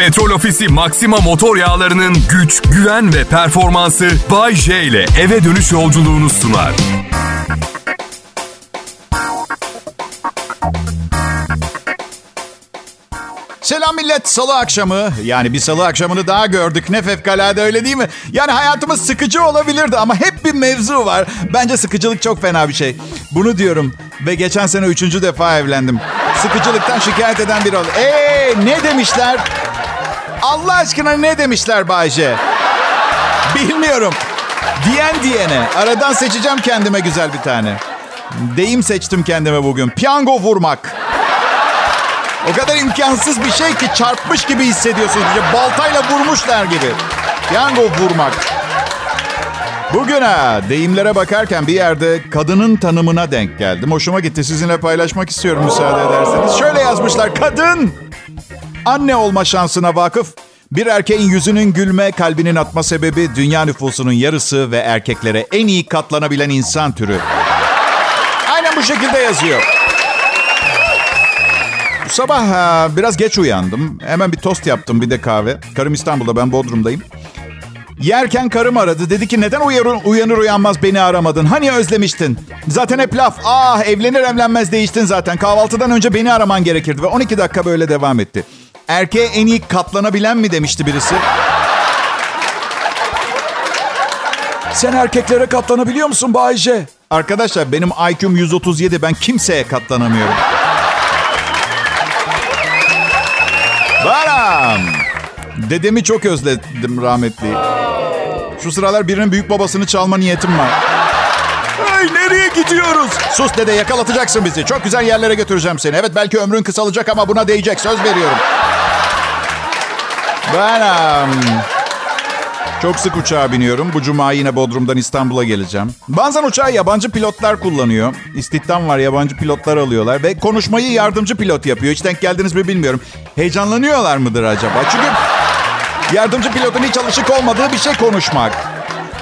Petrol Ofisi Maxima motor yağlarının güç, güven ve performansı Bay J ile eve dönüş yolculuğunu sunar. Selam millet. Salı akşamı. Yani bir salı akşamını daha gördük. Ne fevkalade öyle değil mi? Yani hayatımız sıkıcı olabilirdi ama hep bir mevzu var. Bence sıkıcılık çok fena bir şey. Bunu diyorum. Ve geçen sene üçüncü defa evlendim. Sıkıcılıktan şikayet eden biri oldu. Eee ne demişler? Allah aşkına ne demişler Bayce? Bilmiyorum. Diyen diyene. Aradan seçeceğim kendime güzel bir tane. Deyim seçtim kendime bugün. Piyango vurmak. O kadar imkansız bir şey ki çarpmış gibi hissediyorsunuz. İşte baltayla vurmuşlar gibi. Piyango vurmak. Bugün ha deyimlere bakarken bir yerde kadının tanımına denk geldim. Hoşuma gitti. Sizinle paylaşmak istiyorum müsaade ederseniz. Şöyle yazmışlar. Kadın anne olma şansına vakıf. Bir erkeğin yüzünün gülme, kalbinin atma sebebi dünya nüfusunun yarısı ve erkeklere en iyi katlanabilen insan türü. Aynen bu şekilde yazıyor. Bu sabah ha, biraz geç uyandım. Hemen bir tost yaptım, bir de kahve. Karım İstanbul'da, ben Bodrum'dayım. Yerken karım aradı. Dedi ki neden uyanır, uyanır uyanmaz beni aramadın? Hani özlemiştin? Zaten hep laf. Ah evlenir evlenmez değiştin zaten. Kahvaltıdan önce beni araman gerekirdi. Ve 12 dakika böyle devam etti. Erkeğe en iyi katlanabilen mi demişti birisi. Sen erkeklere katlanabiliyor musun Bayce? Arkadaşlar benim IQ'm 137. Ben kimseye katlanamıyorum. Baram. Dedemi çok özledim rahmetli. Şu sıralar birinin büyük babasını çalma niyetim var. Ay nereye gidiyoruz? Sus dede yakalatacaksın bizi. Çok güzel yerlere götüreceğim seni. Evet belki ömrün kısalacak ama buna değecek. Söz veriyorum. Baram. Çok sık uçağa biniyorum. Bu cuma yine Bodrum'dan İstanbul'a geleceğim. Bazen uçağı yabancı pilotlar kullanıyor. İstihdam var yabancı pilotlar alıyorlar. Ve konuşmayı yardımcı pilot yapıyor. Hiç denk geldiniz mi bilmiyorum. Heyecanlanıyorlar mıdır acaba? Çünkü yardımcı pilotun hiç alışık olmadığı bir şey konuşmak.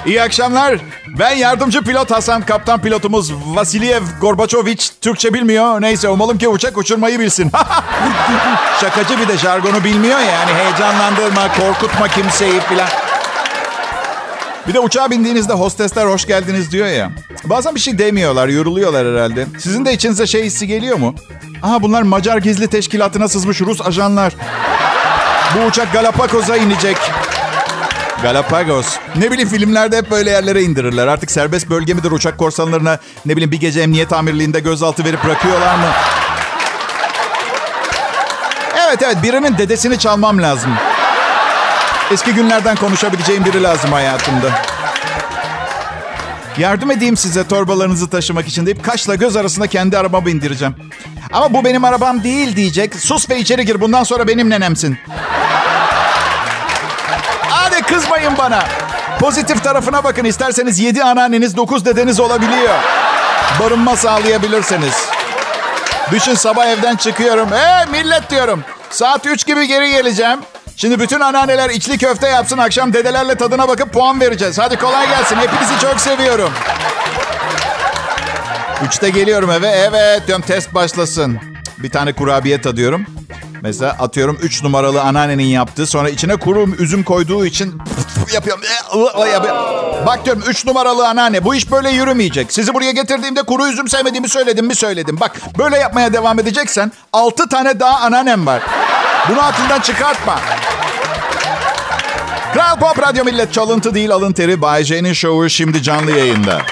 İyi akşamlar. Ben yardımcı pilot Hasan. Kaptan pilotumuz Vasilyev Gorbaçoviç Türkçe bilmiyor. Neyse umalım ki uçak uçurmayı bilsin. Şakacı bir de jargonu bilmiyor ya. Yani heyecanlandırma, korkutma kimseyi filan. Bir de uçağa bindiğinizde hostesler hoş geldiniz diyor ya. Bazen bir şey demiyorlar, yoruluyorlar herhalde. Sizin de içinize şey hissi geliyor mu? Aha bunlar Macar gizli teşkilatına sızmış Rus ajanlar. Bu uçak Galapagos'a inecek. Galapagos. Ne bileyim filmlerde hep böyle yerlere indirirler. Artık serbest bölge midir uçak korsanlarına ne bileyim bir gece emniyet amirliğinde gözaltı verip bırakıyorlar mı? Evet evet birinin dedesini çalmam lazım. Eski günlerden konuşabileceğim biri lazım hayatımda. Yardım edeyim size torbalarınızı taşımak için deyip kaşla göz arasında kendi arabamı indireceğim. Ama bu benim arabam değil diyecek. Sus ve içeri gir bundan sonra benim nenemsin. Kızmayın bana. Pozitif tarafına bakın. İsterseniz yedi anneanneniz, dokuz dedeniz olabiliyor. Barınma sağlayabilirseniz. Düşün sabah evden çıkıyorum. Hey millet diyorum. Saat üç gibi geri geleceğim. Şimdi bütün anneanneler içli köfte yapsın. Akşam dedelerle tadına bakıp puan vereceğiz. Hadi kolay gelsin. Hepinizi çok seviyorum. Üçte geliyorum eve. Evet diyorum test başlasın. Bir tane kurabiye tadıyorum. Mesela atıyorum 3 numaralı anneannenin yaptığı sonra içine kuru üzüm koyduğu için yapıyorum. Bak diyorum 3 numaralı anneanne bu iş böyle yürümeyecek. Sizi buraya getirdiğimde kuru üzüm sevmediğimi söyledim mi söyledim. Bak böyle yapmaya devam edeceksen 6 tane daha anneannem var. Bunu aklından çıkartma. Kral Pop Radyo Millet çalıntı değil alın teri. Bay J'nin şovu şimdi canlı yayında.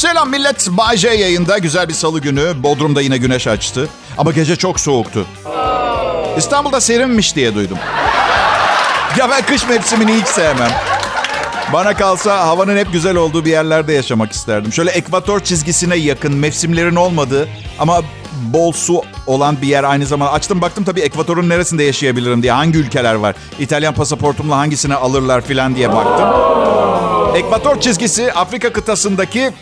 Selam millet. Bay J yayında. Güzel bir salı günü. Bodrum'da yine güneş açtı. Ama gece çok soğuktu. İstanbul'da serinmiş diye duydum. Ya ben kış mevsimini hiç sevmem. Bana kalsa havanın hep güzel olduğu bir yerlerde yaşamak isterdim. Şöyle ekvator çizgisine yakın, mevsimlerin olmadığı ama bol su olan bir yer aynı zamanda. Açtım baktım tabii ekvatorun neresinde yaşayabilirim diye. Hangi ülkeler var? İtalyan pasaportumla hangisini alırlar filan diye baktım. Ekvator çizgisi Afrika kıtasındaki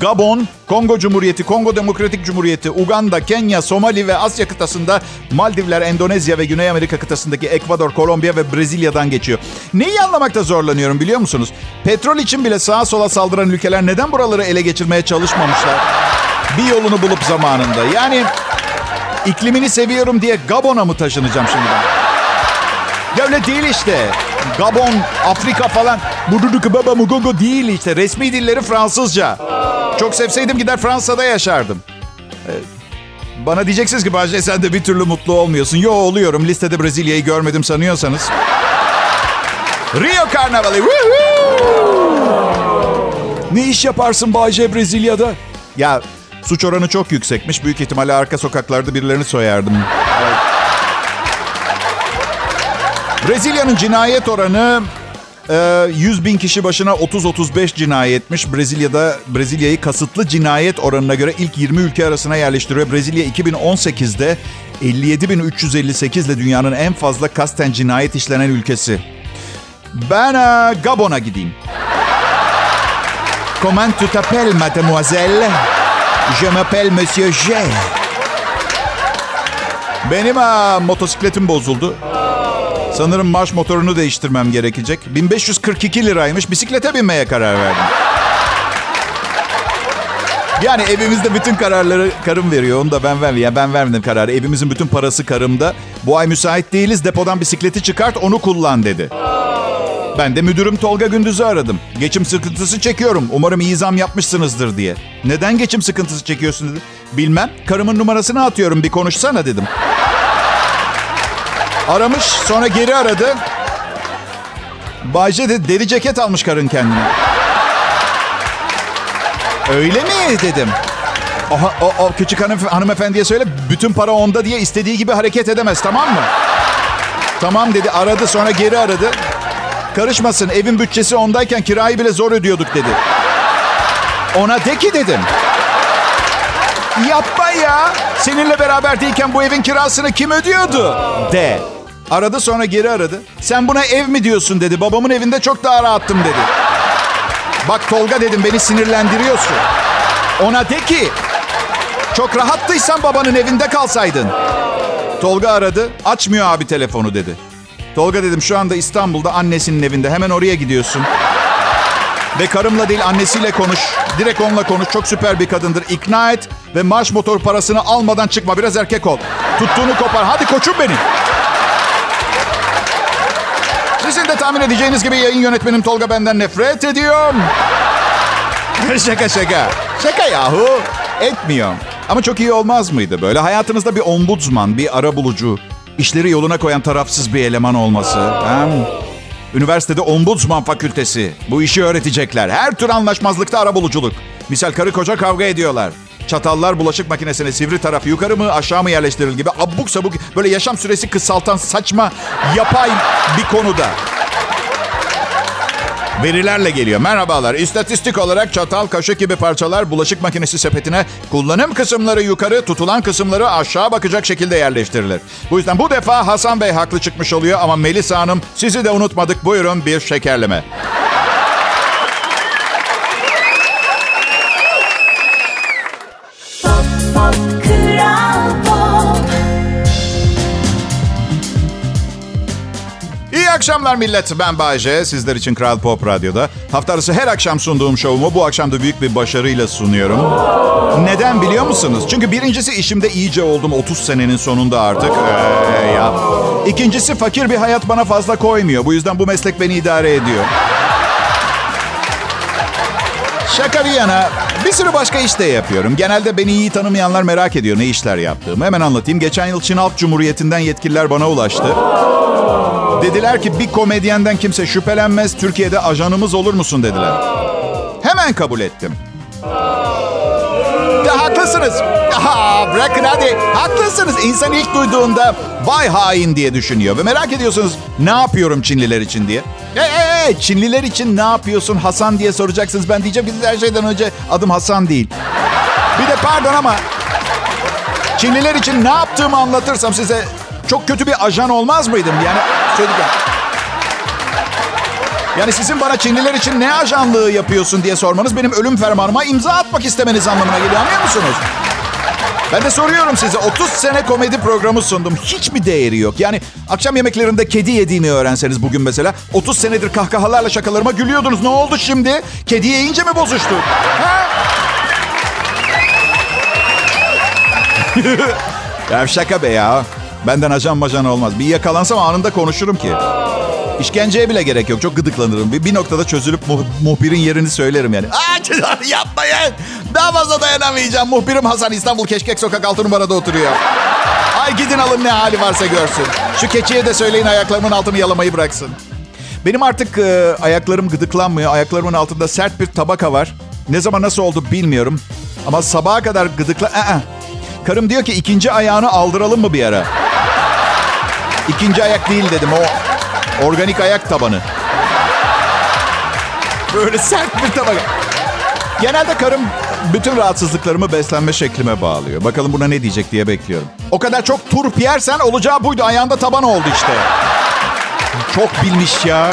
Gabon, Kongo Cumhuriyeti, Kongo Demokratik Cumhuriyeti, Uganda, Kenya, Somali ve Asya kıtasında Maldivler, Endonezya ve Güney Amerika kıtasındaki Ekvador, Kolombiya ve Brezilya'dan geçiyor. Neyi anlamakta zorlanıyorum biliyor musunuz? Petrol için bile sağa sola saldıran ülkeler neden buraları ele geçirmeye çalışmamışlar? Bir yolunu bulup zamanında. Yani iklimini seviyorum diye Gabon'a mı taşınacağım şimdi ben? Ya öyle değil işte. Gabon, Afrika falan. Mududuku baba mugogo değil işte. Resmi dilleri Fransızca. Çok sevseydim gider Fransa'da yaşardım. Ee, bana diyeceksiniz ki Bahçe sen de bir türlü mutlu olmuyorsun. Yo oluyorum. Listede Brezilya'yı görmedim sanıyorsanız. Rio Karnavali. Ne iş yaparsın Bahçe Brezilya'da? Ya suç oranı çok yüksekmiş. Büyük ihtimalle arka sokaklarda birilerini soyardım. Brezilya'nın cinayet oranı 100 e, bin kişi başına 30-35 cinayetmiş. Brezilya'da Brezilya'yı kasıtlı cinayet oranına göre ilk 20 ülke arasına yerleştiriyor. Brezilya 2018'de 57.358 ile dünyanın en fazla kasten cinayet işlenen ülkesi. Ben e, Gabon'a gideyim. Comment tu t'appelles, mademoiselle? Je m'appelle Monsieur J. Benim e, motosikletim bozuldu. Sanırım marş motorunu değiştirmem gerekecek. 1542 liraymış. Bisiklete binmeye karar verdim. Yani evimizde bütün kararları karım veriyor. Onu da ben vermiyorum. Ya ben vermedim kararı. Evimizin bütün parası karımda. Bu ay müsait değiliz. Depodan bisikleti çıkart onu kullan dedi. Ben de müdürüm Tolga Gündüz'ü aradım. Geçim sıkıntısı çekiyorum. Umarım iyi zam yapmışsınızdır diye. Neden geçim sıkıntısı çekiyorsun dedi. Bilmem. Karımın numarasını atıyorum bir konuşsana dedim. Aramış sonra geri aradı. Bayce de deri ceket almış karın kendine. Öyle mi dedim. Oha, o, o küçük hanım, hanımefendiye söyle bütün para onda diye istediği gibi hareket edemez tamam mı? Tamam dedi aradı sonra geri aradı. Karışmasın evin bütçesi ondayken kirayı bile zor ödüyorduk dedi. Ona de ki dedim. Yapma ya. Seninle beraber değilken bu evin kirasını kim ödüyordu? De. Aradı sonra geri aradı. Sen buna ev mi diyorsun dedi. Babamın evinde çok daha rahattım dedi. Bak Tolga dedim beni sinirlendiriyorsun. Ona de ki çok rahattıysan babanın evinde kalsaydın. Tolga aradı. Açmıyor abi telefonu dedi. Tolga dedim şu anda İstanbul'da annesinin evinde. Hemen oraya gidiyorsun. Ve karımla değil annesiyle konuş. Direkt onunla konuş. Çok süper bir kadındır. İkna et ve marş motor parasını almadan çıkma. Biraz erkek ol. Tuttuğunu kopar. Hadi koçum benim. Sizin de tahmin edeceğiniz gibi yayın yönetmenim Tolga benden nefret ediyor. şaka şaka. Şaka yahu. Etmiyor. Ama çok iyi olmaz mıydı böyle? Hayatınızda bir ombudsman, bir ara bulucu, işleri yoluna koyan tarafsız bir eleman olması. Ha? Üniversitede ombudsman fakültesi. Bu işi öğretecekler. Her tür anlaşmazlıkta ara buluculuk. Misal karı koca kavga ediyorlar. Çatallar bulaşık makinesine sivri tarafı yukarı mı aşağı mı yerleştiril gibi abuk sabuk böyle yaşam süresi kısaltan saçma yapay bir konuda. Verilerle geliyor. Merhabalar. İstatistik olarak çatal, kaşık gibi parçalar bulaşık makinesi sepetine kullanım kısımları yukarı, tutulan kısımları aşağı bakacak şekilde yerleştirilir. Bu yüzden bu defa Hasan Bey haklı çıkmış oluyor ama Melisa Hanım sizi de unutmadık. Buyurun bir şekerleme. Akşamlar millet. Ben Bayece. Sizler için Kral Pop Radyo'da. Hafta arası her akşam sunduğum şovumu bu akşam da büyük bir başarıyla sunuyorum. Neden biliyor musunuz? Çünkü birincisi işimde iyice oldum 30 senenin sonunda artık. Ee, ya. İkincisi fakir bir hayat bana fazla koymuyor. Bu yüzden bu meslek beni idare ediyor. Şaka bir yana bir sürü başka iş de yapıyorum. Genelde beni iyi tanımayanlar merak ediyor ne işler yaptığımı. Hemen anlatayım. Geçen yıl Çin Halk Cumhuriyeti'nden yetkililer bana ulaştı. Dediler ki bir komedyenden kimse şüphelenmez. Türkiye'de ajanımız olur musun dediler. Hemen kabul ettim. De haklısınız. Aha, bırakın hadi. Haklısınız. İnsan ilk duyduğunda vay hain diye düşünüyor. Ve merak ediyorsunuz ne yapıyorum Çinliler için diye. Hey, hey, hey, Çinliler için ne yapıyorsun Hasan diye soracaksınız. Ben diyeceğim ki her şeyden önce adım Hasan değil. Bir de pardon ama Çinliler için ne yaptığımı anlatırsam size çok kötü bir ajan olmaz mıydım? Yani söyleyeceğim. Yani sizin bana Çinliler için ne ajanlığı yapıyorsun diye sormanız benim ölüm fermanıma imza atmak istemeniz anlamına geliyor anlıyor musunuz? Ben de soruyorum size 30 sene komedi programı sundum. Hiç mi değeri yok? Yani akşam yemeklerinde kedi yediğimi öğrenseniz bugün mesela 30 senedir kahkahalarla şakalarıma gülüyordunuz. Ne oldu şimdi? Kedi yiyince mi bozuştu? Ha? ya şaka be ya. Benden ajan majan olmaz. Bir yakalansam anında konuşurum ki. İşkenceye bile gerek yok. Çok gıdıklanırım. Bir, bir noktada çözülüp muh- muhbirin yerini söylerim yani. Aa, yapmayın. Daha fazla dayanamayacağım. Muhbirim Hasan İstanbul Keşkek Sokak 6 numarada oturuyor. Ay gidin alın ne hali varsa görsün. Şu keçiye de söyleyin ayaklarımın altını yalamayı bıraksın. Benim artık e, ayaklarım gıdıklanmıyor. Ayaklarımın altında sert bir tabaka var. Ne zaman nasıl oldu bilmiyorum. Ama sabaha kadar gıdıkla... Karım diyor ki ikinci ayağını aldıralım mı bir ara? İkinci ayak değil dedim. O organik ayak tabanı. Böyle sert bir tabaka. Genelde karım bütün rahatsızlıklarımı beslenme şeklime bağlıyor. Bakalım buna ne diyecek diye bekliyorum. O kadar çok turp yersen olacağı buydu. Ayağında taban oldu işte. Çok bilmiş ya.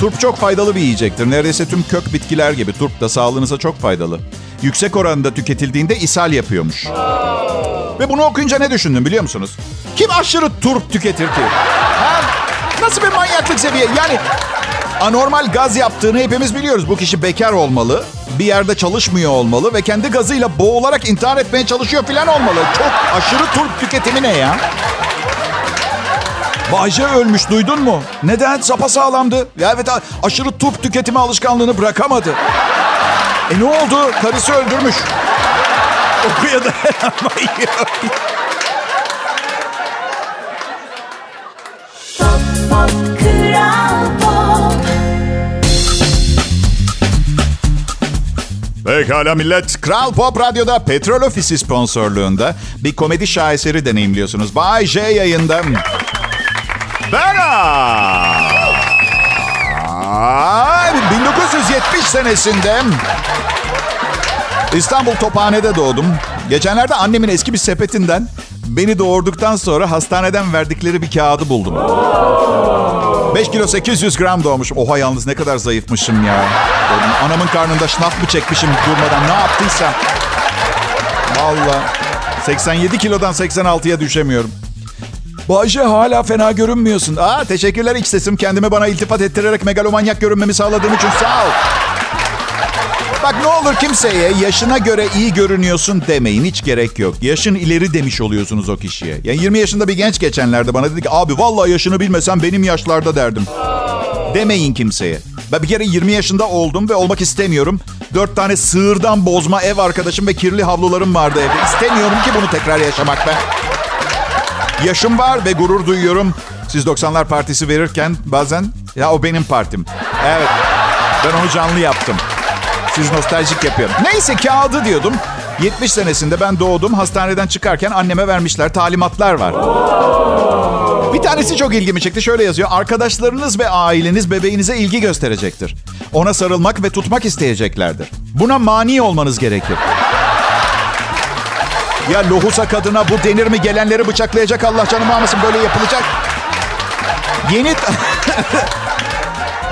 Turp çok faydalı bir yiyecektir. Neredeyse tüm kök bitkiler gibi turp da sağlığınıza çok faydalı. Yüksek oranda tüketildiğinde ishal yapıyormuş. Ve bunu okuyunca ne düşündüm biliyor musunuz? Kim aşırı turp tüketir ki? Ha? Nasıl bir manyaklık seviye? Yani anormal gaz yaptığını hepimiz biliyoruz. Bu kişi bekar olmalı, bir yerde çalışmıyor olmalı ve kendi gazıyla boğularak intihar etmeye çalışıyor falan olmalı. Çok aşırı turp tüketimi ne ya? Bayce ölmüş duydun mu? Neden? Sapasağlamdı. Ya evet aşırı turp tüketimi alışkanlığını bırakamadı. E ne oldu? Karısı öldürmüş. Okuya dayanamıyor. Pop pop kral pop Pekala millet. Kral Pop Radyo'da Petrol Ofisi sponsorluğunda bir komedi şaheseri deneyimliyorsunuz. Bay J yayında. Ay, 1970 senesinde İstanbul Tophane'de doğdum. Geçenlerde annemin eski bir sepetinden beni doğurduktan sonra hastaneden verdikleri bir kağıdı buldum. 5 kilo 800 gram doğmuşum. Oha yalnız ne kadar zayıfmışım ya. Dedim, Anamın karnında şnaf mı çekmişim durmadan ne yaptıysam. Valla 87 kilodan 86'ya düşemiyorum. Bayce hala fena görünmüyorsun. Aa teşekkürler iç sesim. Kendimi bana iltifat ettirerek megalomanyak görünmemi sağladığın için sağ ol. Bak ne olur kimseye yaşına göre iyi görünüyorsun demeyin. Hiç gerek yok. Yaşın ileri demiş oluyorsunuz o kişiye. Yani 20 yaşında bir genç geçenlerde bana dedi ki abi vallahi yaşını bilmesem benim yaşlarda derdim. Demeyin kimseye. Ben bir kere 20 yaşında oldum ve olmak istemiyorum. Dört tane sığırdan bozma ev arkadaşım ve kirli havlularım vardı evde. İstemiyorum ki bunu tekrar yaşamak ben. Yaşım var ve gurur duyuyorum. Siz 90'lar partisi verirken bazen ya o benim partim. Evet. Ben onu canlı yaptım. Siz nostaljik yapıyorum. Neyse kağıdı diyordum. 70 senesinde ben doğdum. Hastaneden çıkarken anneme vermişler. Talimatlar var. Bir tanesi çok ilgimi çekti. Şöyle yazıyor. Arkadaşlarınız ve aileniz bebeğinize ilgi gösterecektir. Ona sarılmak ve tutmak isteyeceklerdir. Buna mani olmanız gerekir. Ya lohusa kadına bu denir mi? Gelenleri bıçaklayacak Allah canımı almasın. Böyle yapılacak. Yeni...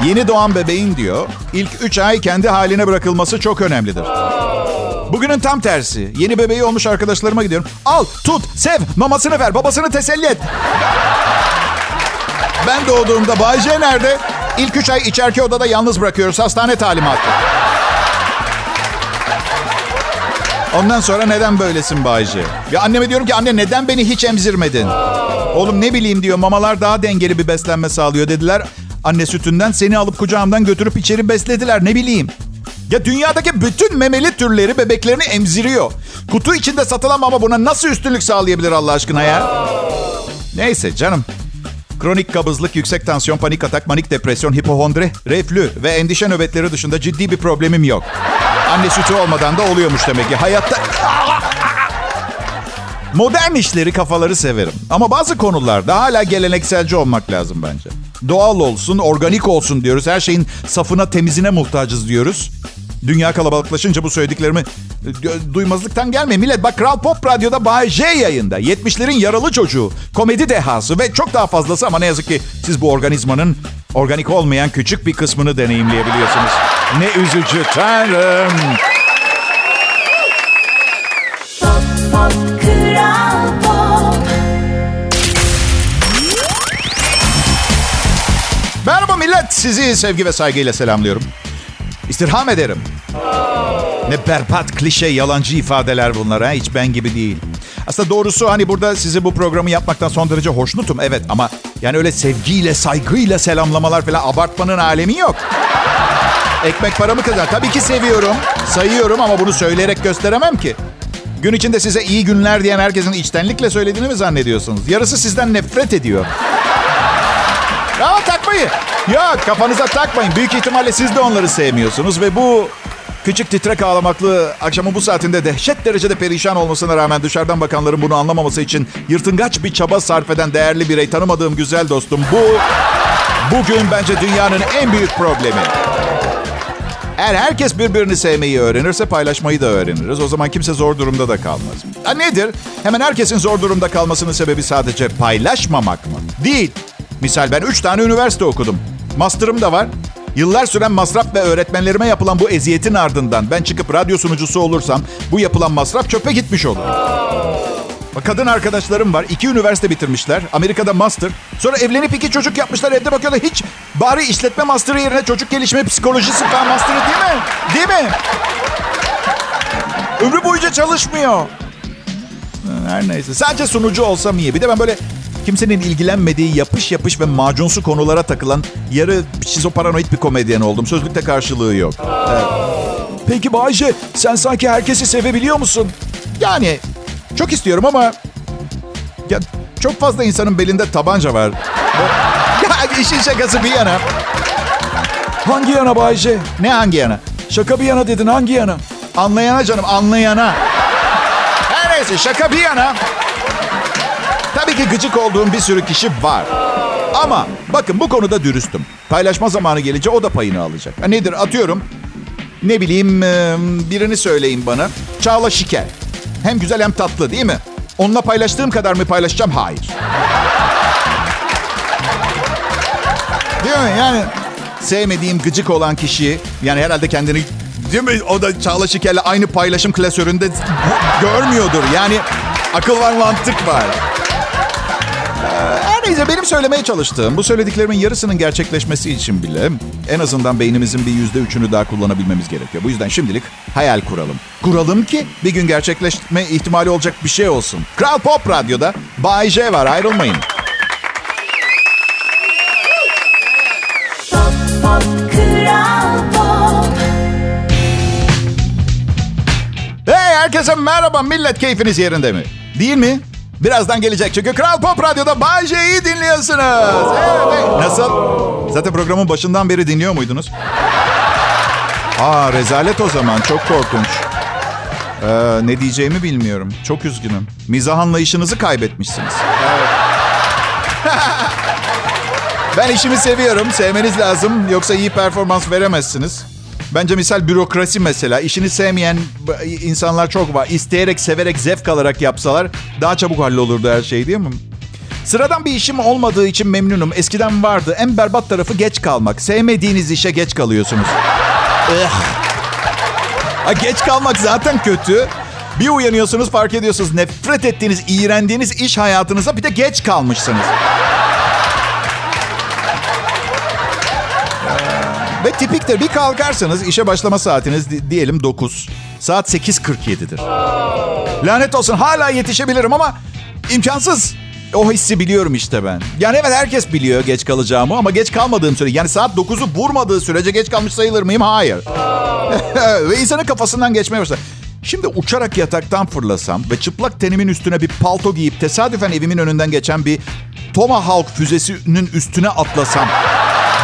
Yeni doğan bebeğin diyor, ilk 3 ay kendi haline bırakılması çok önemlidir. Bugünün tam tersi. Yeni bebeği olmuş arkadaşlarıma gidiyorum. Al, tut, sev, mamasını ver, babasını teselli et. Ben doğduğumda Bayce nerede? İlk 3 ay içerki odada yalnız bırakıyoruz. Hastane talimatı. Ondan sonra neden böylesin Bayce? Ya anneme diyorum ki anne neden beni hiç emzirmedin? Oğlum ne bileyim diyor mamalar daha dengeli bir beslenme sağlıyor dediler. Anne sütünden seni alıp kucağımdan götürüp içeri beslediler ne bileyim. Ya dünyadaki bütün memeli türleri bebeklerini emziriyor. Kutu içinde satılan mama buna nasıl üstünlük sağlayabilir Allah aşkına ya? Neyse canım. Kronik kabızlık, yüksek tansiyon, panik atak, manik depresyon, hipohondri, reflü ve endişe nöbetleri dışında ciddi bir problemim yok. Anne sütü olmadan da oluyormuş demek ki. Hayatta... Modern işleri kafaları severim. Ama bazı konularda hala gelenekselci olmak lazım bence. Doğal olsun, organik olsun diyoruz. Her şeyin safına, temizine muhtacız diyoruz. Dünya kalabalıklaşınca bu söylediklerimi e, duymazlıktan gelmeyin. Millet bak Kral Pop Radyo'da Bay J yayında. 70'lerin yaralı çocuğu, komedi dehası ve çok daha fazlası ama ne yazık ki siz bu organizmanın organik olmayan küçük bir kısmını deneyimleyebiliyorsunuz. Ne üzücü tanrım. Sizi sevgi ve saygıyla selamlıyorum. İstirham ederim. Ne berbat, klişe, yalancı ifadeler bunlar ha. Hiç ben gibi değil. Aslında doğrusu hani burada sizi bu programı yapmaktan son derece hoşnutum. Evet ama yani öyle sevgiyle, saygıyla selamlamalar falan abartmanın alemi yok. Ekmek paramı kazan. Tabii ki seviyorum, sayıyorum ama bunu söyleyerek gösteremem ki. Gün içinde size iyi günler diyen herkesin içtenlikle söylediğini mi zannediyorsunuz? Yarısı sizden nefret ediyor. Ama takmayın. Ya kafanıza takmayın. Büyük ihtimalle siz de onları sevmiyorsunuz ve bu küçük titrek ağlamaklı akşamın bu saatinde dehşet derecede perişan olmasına rağmen dışarıdan bakanların bunu anlamaması için yırtıngaç bir çaba sarf eden değerli birey tanımadığım güzel dostum bu bugün bence dünyanın en büyük problemi. Eğer herkes birbirini sevmeyi öğrenirse paylaşmayı da öğreniriz. O zaman kimse zor durumda da kalmaz. Ha nedir? Hemen herkesin zor durumda kalmasının sebebi sadece paylaşmamak mı? Değil. Misal ben 3 tane üniversite okudum. Master'ım da var. Yıllar süren masraf ve öğretmenlerime yapılan bu eziyetin ardından ben çıkıp radyo sunucusu olursam bu yapılan masraf çöpe gitmiş olur. Kadın arkadaşlarım var. iki üniversite bitirmişler. Amerika'da master. Sonra evlenip iki çocuk yapmışlar. Evde bakıyorlar hiç bari işletme master'ı yerine çocuk gelişme psikolojisi falan master'ı değil mi? Değil mi? Ömrü boyunca çalışmıyor. Her neyse. Sadece sunucu olsam iyi. Bir de ben böyle kimsenin ilgilenmediği yapış yapış ve macunsu konulara takılan yarı şizoparanoid bir komedyen oldum. Sözlükte karşılığı yok. Evet. Peki Bayce sen sanki herkesi sevebiliyor musun? Yani çok istiyorum ama ya çok fazla insanın belinde tabanca var. ya işin şakası bir yana. Hangi yana Bayce? Ne hangi yana? Şaka bir yana dedin hangi yana? Anlayana canım anlayana. Her neyse şaka bir yana. Ki gıcık olduğum bir sürü kişi var. Ama bakın bu konuda dürüstüm. Paylaşma zamanı gelince o da payını alacak. Ha, nedir atıyorum. Ne bileyim birini söyleyin bana. Çağla Şiker. Hem güzel hem tatlı değil mi? Onunla paylaştığım kadar mı paylaşacağım? Hayır. Değil mi? Yani sevmediğim gıcık olan kişi yani herhalde kendini değil mi? O da Çağla Şiker'le aynı paylaşım klasöründe görmüyordur. Yani akıl var mantık var. Her neyse benim söylemeye çalıştığım bu söylediklerimin yarısının gerçekleşmesi için bile en azından beynimizin bir yüzde üçünü daha kullanabilmemiz gerekiyor. Bu yüzden şimdilik hayal kuralım. Kuralım ki bir gün gerçekleşme ihtimali olacak bir şey olsun. Kral Pop Radyo'da Bay J var ayrılmayın. Pop Kral Pop Hey herkese merhaba millet keyfiniz yerinde mi? Değil mi? Birazdan gelecek çünkü Kral Pop Radyo'da Bay dinliyorsunuz. Evet. Nasıl? Zaten programın başından beri dinliyor muydunuz? Aa rezalet o zaman çok korkunç. Ee, ne diyeceğimi bilmiyorum. Çok üzgünüm. Mizah anlayışınızı kaybetmişsiniz. Evet. ben işimi seviyorum. Sevmeniz lazım. Yoksa iyi performans veremezsiniz. Bence misal bürokrasi mesela. işini sevmeyen insanlar çok var. İsteyerek, severek, zevk alarak yapsalar daha çabuk hallolurdu her şey değil mi? Sıradan bir işim olmadığı için memnunum. Eskiden vardı. En berbat tarafı geç kalmak. Sevmediğiniz işe geç kalıyorsunuz. Ha, geç kalmak zaten kötü. Bir uyanıyorsunuz fark ediyorsunuz nefret ettiğiniz, iğrendiğiniz iş hayatınıza bir de geç kalmışsınız. Ve tipiktir bir kalkarsanız işe başlama saatiniz di- diyelim 9. Saat 8.47'dir. Lanet olsun hala yetişebilirim ama imkansız. O hissi biliyorum işte ben. Yani evet herkes biliyor geç kalacağımı ama geç kalmadığım süre. Yani saat 9'u vurmadığı sürece geç kalmış sayılır mıyım? Hayır. ve insanın kafasından geçmeye başlar. Şimdi uçarak yataktan fırlasam ve çıplak tenimin üstüne bir palto giyip tesadüfen evimin önünden geçen bir Tomahawk füzesinin üstüne atlasam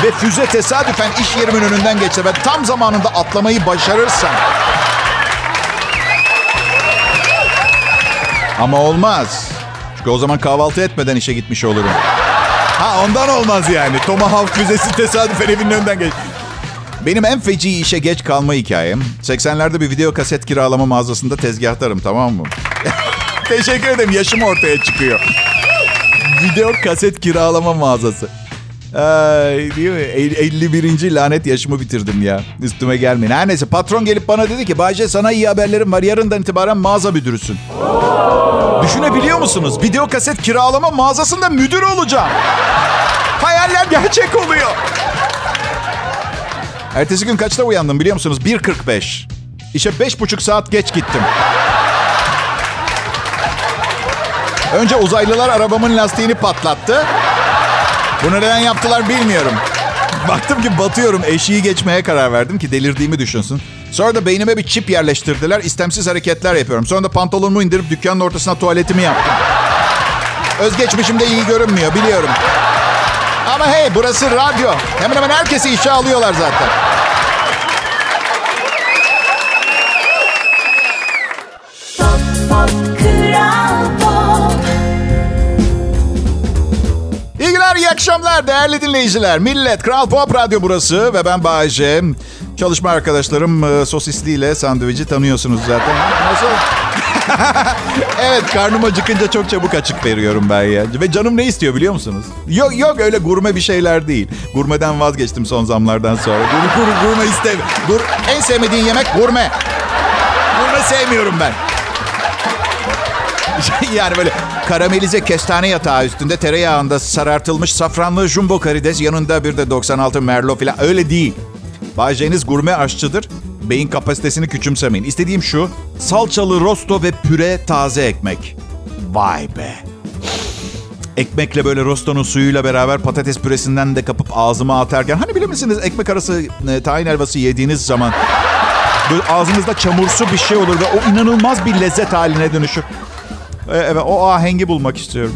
ve füze tesadüfen iş yerimin önünden geçse ve tam zamanında atlamayı başarırsam ama olmaz. Çünkü o zaman kahvaltı etmeden işe gitmiş olurum. Ha ondan olmaz yani. Tomahawk füzesi tesadüfen evinin önünden geç. Benim en feci işe geç kalma hikayem. 80'lerde bir video kaset kiralama mağazasında tezgahtarım tamam mı? Teşekkür ederim. Yaşım ortaya çıkıyor. Video kaset kiralama mağazası. Ay, değil mi? El- 51. lanet yaşımı bitirdim ya. Üstüme gelmeyin. Her neyse patron gelip bana dedi ki Bayce sana iyi haberlerim var. Yarından itibaren mağaza müdürüsün. Düşünebiliyor musunuz? Video kaset kiralama mağazasında müdür olacağım. Hayaller gerçek oluyor. Ertesi gün kaçta uyandım biliyor musunuz? 1.45. İşe 5,5 saat geç gittim. Önce uzaylılar arabamın lastiğini patlattı. Bunu neden yaptılar bilmiyorum. Baktım ki batıyorum. Eşiği geçmeye karar verdim ki delirdiğimi düşünsün. Sonra da beynime bir çip yerleştirdiler. İstemsiz hareketler yapıyorum. Sonra da pantolonumu indirip dükkanın ortasına tuvaletimi yaptım. Özgeçmişim de iyi görünmüyor biliyorum. Ama hey burası radyo. Hemen hemen herkesi işe alıyorlar zaten. Günler, iyi akşamlar değerli dinleyiciler. Millet, Kral Pop Radyo burası ve ben Bayece. Çalışma arkadaşlarım e, sosisliyle sandviçi tanıyorsunuz zaten. Nasıl? evet, karnım acıkınca çok çabuk açık veriyorum ben ya. Ve canım ne istiyor biliyor musunuz? Yok yok öyle gurme bir şeyler değil. Gurmeden vazgeçtim son zamlardan sonra. Gur, gur, gurme istemiyorum. Gur, en sevmediğin yemek gurme. Gurme sevmiyorum ben. yani böyle karamelize kestane yatağı üstünde tereyağında sarartılmış safranlı jumbo karides yanında bir de 96 merlo falan öyle değil. Bayce'niz gurme aşçıdır. Beyin kapasitesini küçümsemeyin. İstediğim şu salçalı rosto ve püre taze ekmek. Vay be. Ekmekle böyle rostonun suyuyla beraber patates püresinden de kapıp ağzıma atarken hani bilir misiniz ekmek arası e, tahin helvası yediğiniz zaman böyle ağzınızda çamursu bir şey olur ve o inanılmaz bir lezzet haline dönüşür. E, Evet o ahengi bulmak istiyorum.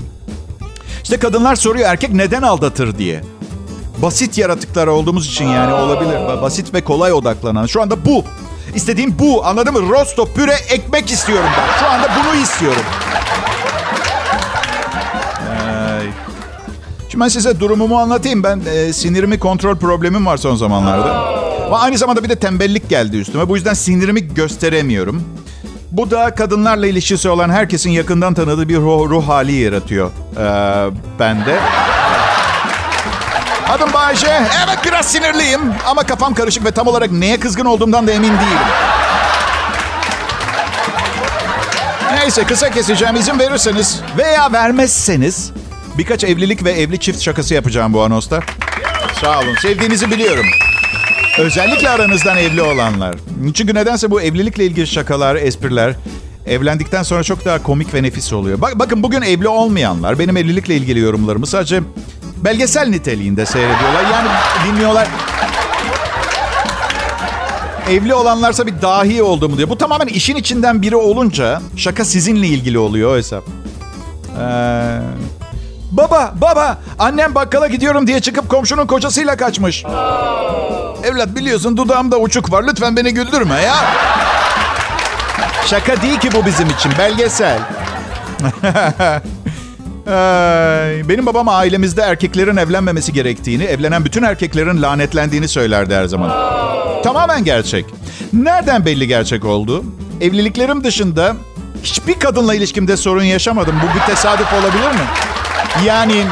İşte kadınlar soruyor erkek neden aldatır diye. Basit yaratıklar olduğumuz için yani olabilir. Ba- Basit ve kolay odaklanan. Şu anda bu. İstediğim bu. Anladın mı? Rosto, püre, ekmek istiyorum ben. Şu anda bunu istiyorum. Şimdi ben size durumumu anlatayım. Ben e, sinirimi kontrol problemim var son zamanlarda. Ama aynı zamanda bir de tembellik geldi üstüme. Bu yüzden sinirimi gösteremiyorum. Bu da kadınlarla ilişkisi olan herkesin yakından tanıdığı bir ruh, ruh hali yaratıyor ee, bende. Adım Bayce. Evet biraz sinirliyim ama kafam karışık ve tam olarak neye kızgın olduğumdan da emin değilim. Neyse kısa keseceğim izin verirseniz veya vermezseniz birkaç evlilik ve evli çift şakası yapacağım bu anosta. Sağ olun. Sevdiğinizi biliyorum. Özellikle aranızdan evli olanlar. Çünkü nedense bu evlilikle ilgili şakalar, espriler evlendikten sonra çok daha komik ve nefis oluyor. Bak, bakın bugün evli olmayanlar benim evlilikle ilgili yorumlarımı sadece belgesel niteliğinde seyrediyorlar. Yani dinliyorlar. Evli olanlarsa bir dahi olduğumu diyor. Bu tamamen işin içinden biri olunca şaka sizinle ilgili oluyor o hesap. Ee, baba, baba, annem bakkala gidiyorum diye çıkıp komşunun kocasıyla kaçmış. Evlat biliyorsun dudağımda uçuk var. Lütfen beni güldürme ya. Şaka değil ki bu bizim için. Belgesel. Benim babam ailemizde erkeklerin evlenmemesi gerektiğini, evlenen bütün erkeklerin lanetlendiğini söylerdi her zaman. Tamamen gerçek. Nereden belli gerçek oldu? Evliliklerim dışında hiçbir kadınla ilişkimde sorun yaşamadım. Bu bir tesadüf olabilir mi? Yani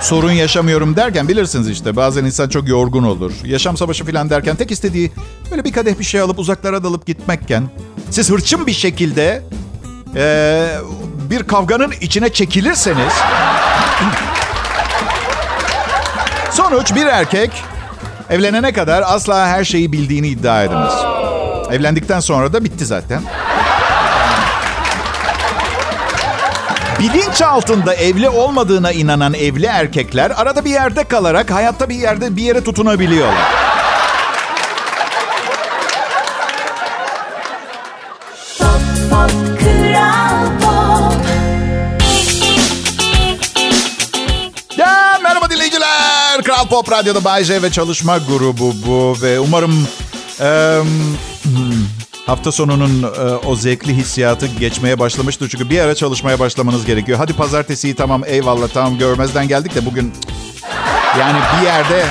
sorun yaşamıyorum derken bilirsiniz işte bazen insan çok yorgun olur. Yaşam savaşı falan derken tek istediği böyle bir kadeh bir şey alıp uzaklara dalıp gitmekken siz hırçın bir şekilde eee, bir kavganın içine çekilirseniz sonuç bir erkek evlenene kadar asla her şeyi bildiğini iddia edemez. Evlendikten sonra da bitti zaten. Bilinç altında evli olmadığına inanan evli erkekler arada bir yerde kalarak hayatta bir yerde bir yere tutunabiliyorlar. Merhaba dinleyiciler. Kral Pop Radyo'da Bay J ve çalışma grubu bu ve umarım hmm, hafta sonunun e, o zevkli hissiyatı geçmeye başlamıştır. Çünkü bir ara çalışmaya başlamanız gerekiyor. Hadi pazartesiyi tamam eyvallah tamam görmezden geldik de bugün yani bir yerde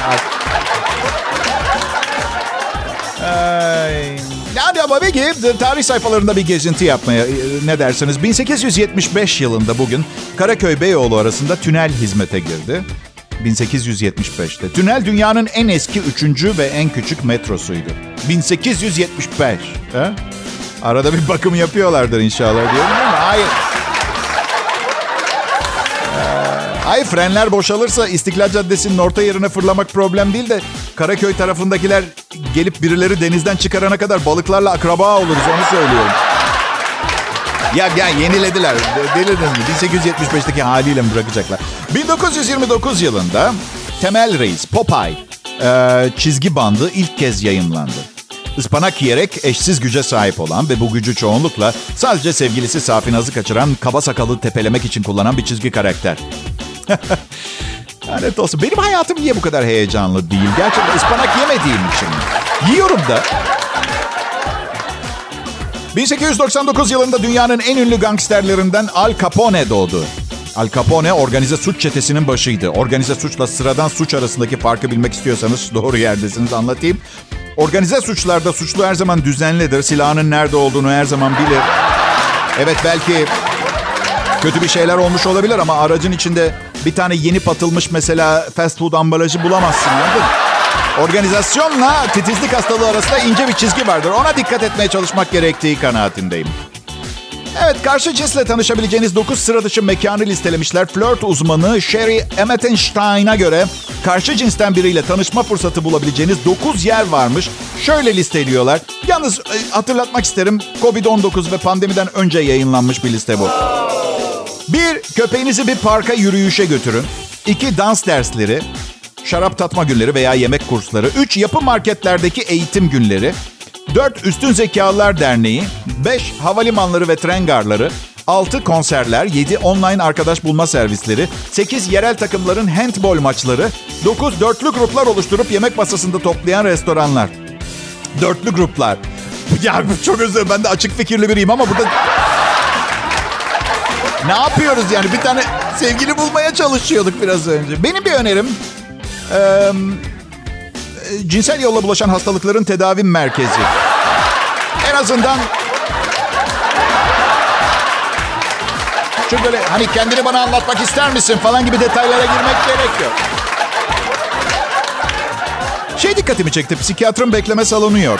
Ay. Yani ama peki tarih sayfalarında bir gezinti yapmaya e, ne dersiniz? 1875 yılında bugün Karaköy Beyoğlu arasında tünel hizmete girdi. 1875'te. Tünel dünyanın en eski üçüncü ve en küçük metrosuydu. 1875. He? Arada bir bakım yapıyorlardır inşallah diyorum ama hayır. Ee, Ay frenler boşalırsa İstiklal Caddesi'nin orta yerine fırlamak problem değil de Karaköy tarafındakiler gelip birileri denizden çıkarana kadar balıklarla akraba oluruz onu söylüyorum. Ya ya yenilediler. Delirdiniz mi? 1875'teki haliyle mi bırakacaklar? 1929 yılında Temel Reis, Popeye e, çizgi bandı ilk kez yayınlandı. Ispanak yiyerek eşsiz güce sahip olan ve bu gücü çoğunlukla sadece sevgilisi Safinaz'ı kaçıran kaba sakalı tepelemek için kullanan bir çizgi karakter. Lanet olsun. Benim hayatım niye bu kadar heyecanlı değil? Gerçekten ıspanak yemediğim için. Yiyorum da. 1899 yılında dünyanın en ünlü gangsterlerinden Al Capone doğdu. Al Capone organize suç çetesinin başıydı. Organize suçla sıradan suç arasındaki farkı bilmek istiyorsanız doğru yerdesiniz anlatayım. Organize suçlarda suçlu her zaman düzenlidir. Silahının nerede olduğunu her zaman bilir. Evet belki kötü bir şeyler olmuş olabilir ama aracın içinde bir tane yeni patılmış mesela fast food ambalajı bulamazsın anladın mı? Organizasyonla titizlik hastalığı arasında ince bir çizgi vardır. Ona dikkat etmeye çalışmak gerektiği kanaatindeyim. Evet, karşı cinsle tanışabileceğiniz 9 sıra dışı mekanı listelemişler. Flört uzmanı Sherry Emmettenstein'a göre karşı cinsten biriyle tanışma fırsatı bulabileceğiniz 9 yer varmış. Şöyle listeliyorlar. Yalnız e, hatırlatmak isterim, Covid-19 ve pandemiden önce yayınlanmış bir liste bu. Bir, köpeğinizi bir parka yürüyüşe götürün. İki, dans dersleri. Şarap tatma günleri veya yemek kursları. Üç, yapı marketlerdeki eğitim günleri. 4. Üstün Zekalılar Derneği. 5. Havalimanları ve tren garları. 6. Konserler. 7. Online arkadaş bulma servisleri. 8. Yerel takımların handball maçları. 9. Dörtlü gruplar oluşturup yemek masasında toplayan restoranlar. Dörtlü gruplar. Ya çok özür ben de açık fikirli biriyim ama burada... ne yapıyoruz yani? Bir tane sevgili bulmaya çalışıyorduk biraz önce. Benim bir önerim... Eee cinsel yolla bulaşan hastalıkların tedavi merkezi. En azından çünkü böyle hani kendini bana anlatmak ister misin falan gibi detaylara girmek gerekiyor. Şey dikkatimi çekti. Psikiyatrın bekleme salonu yok.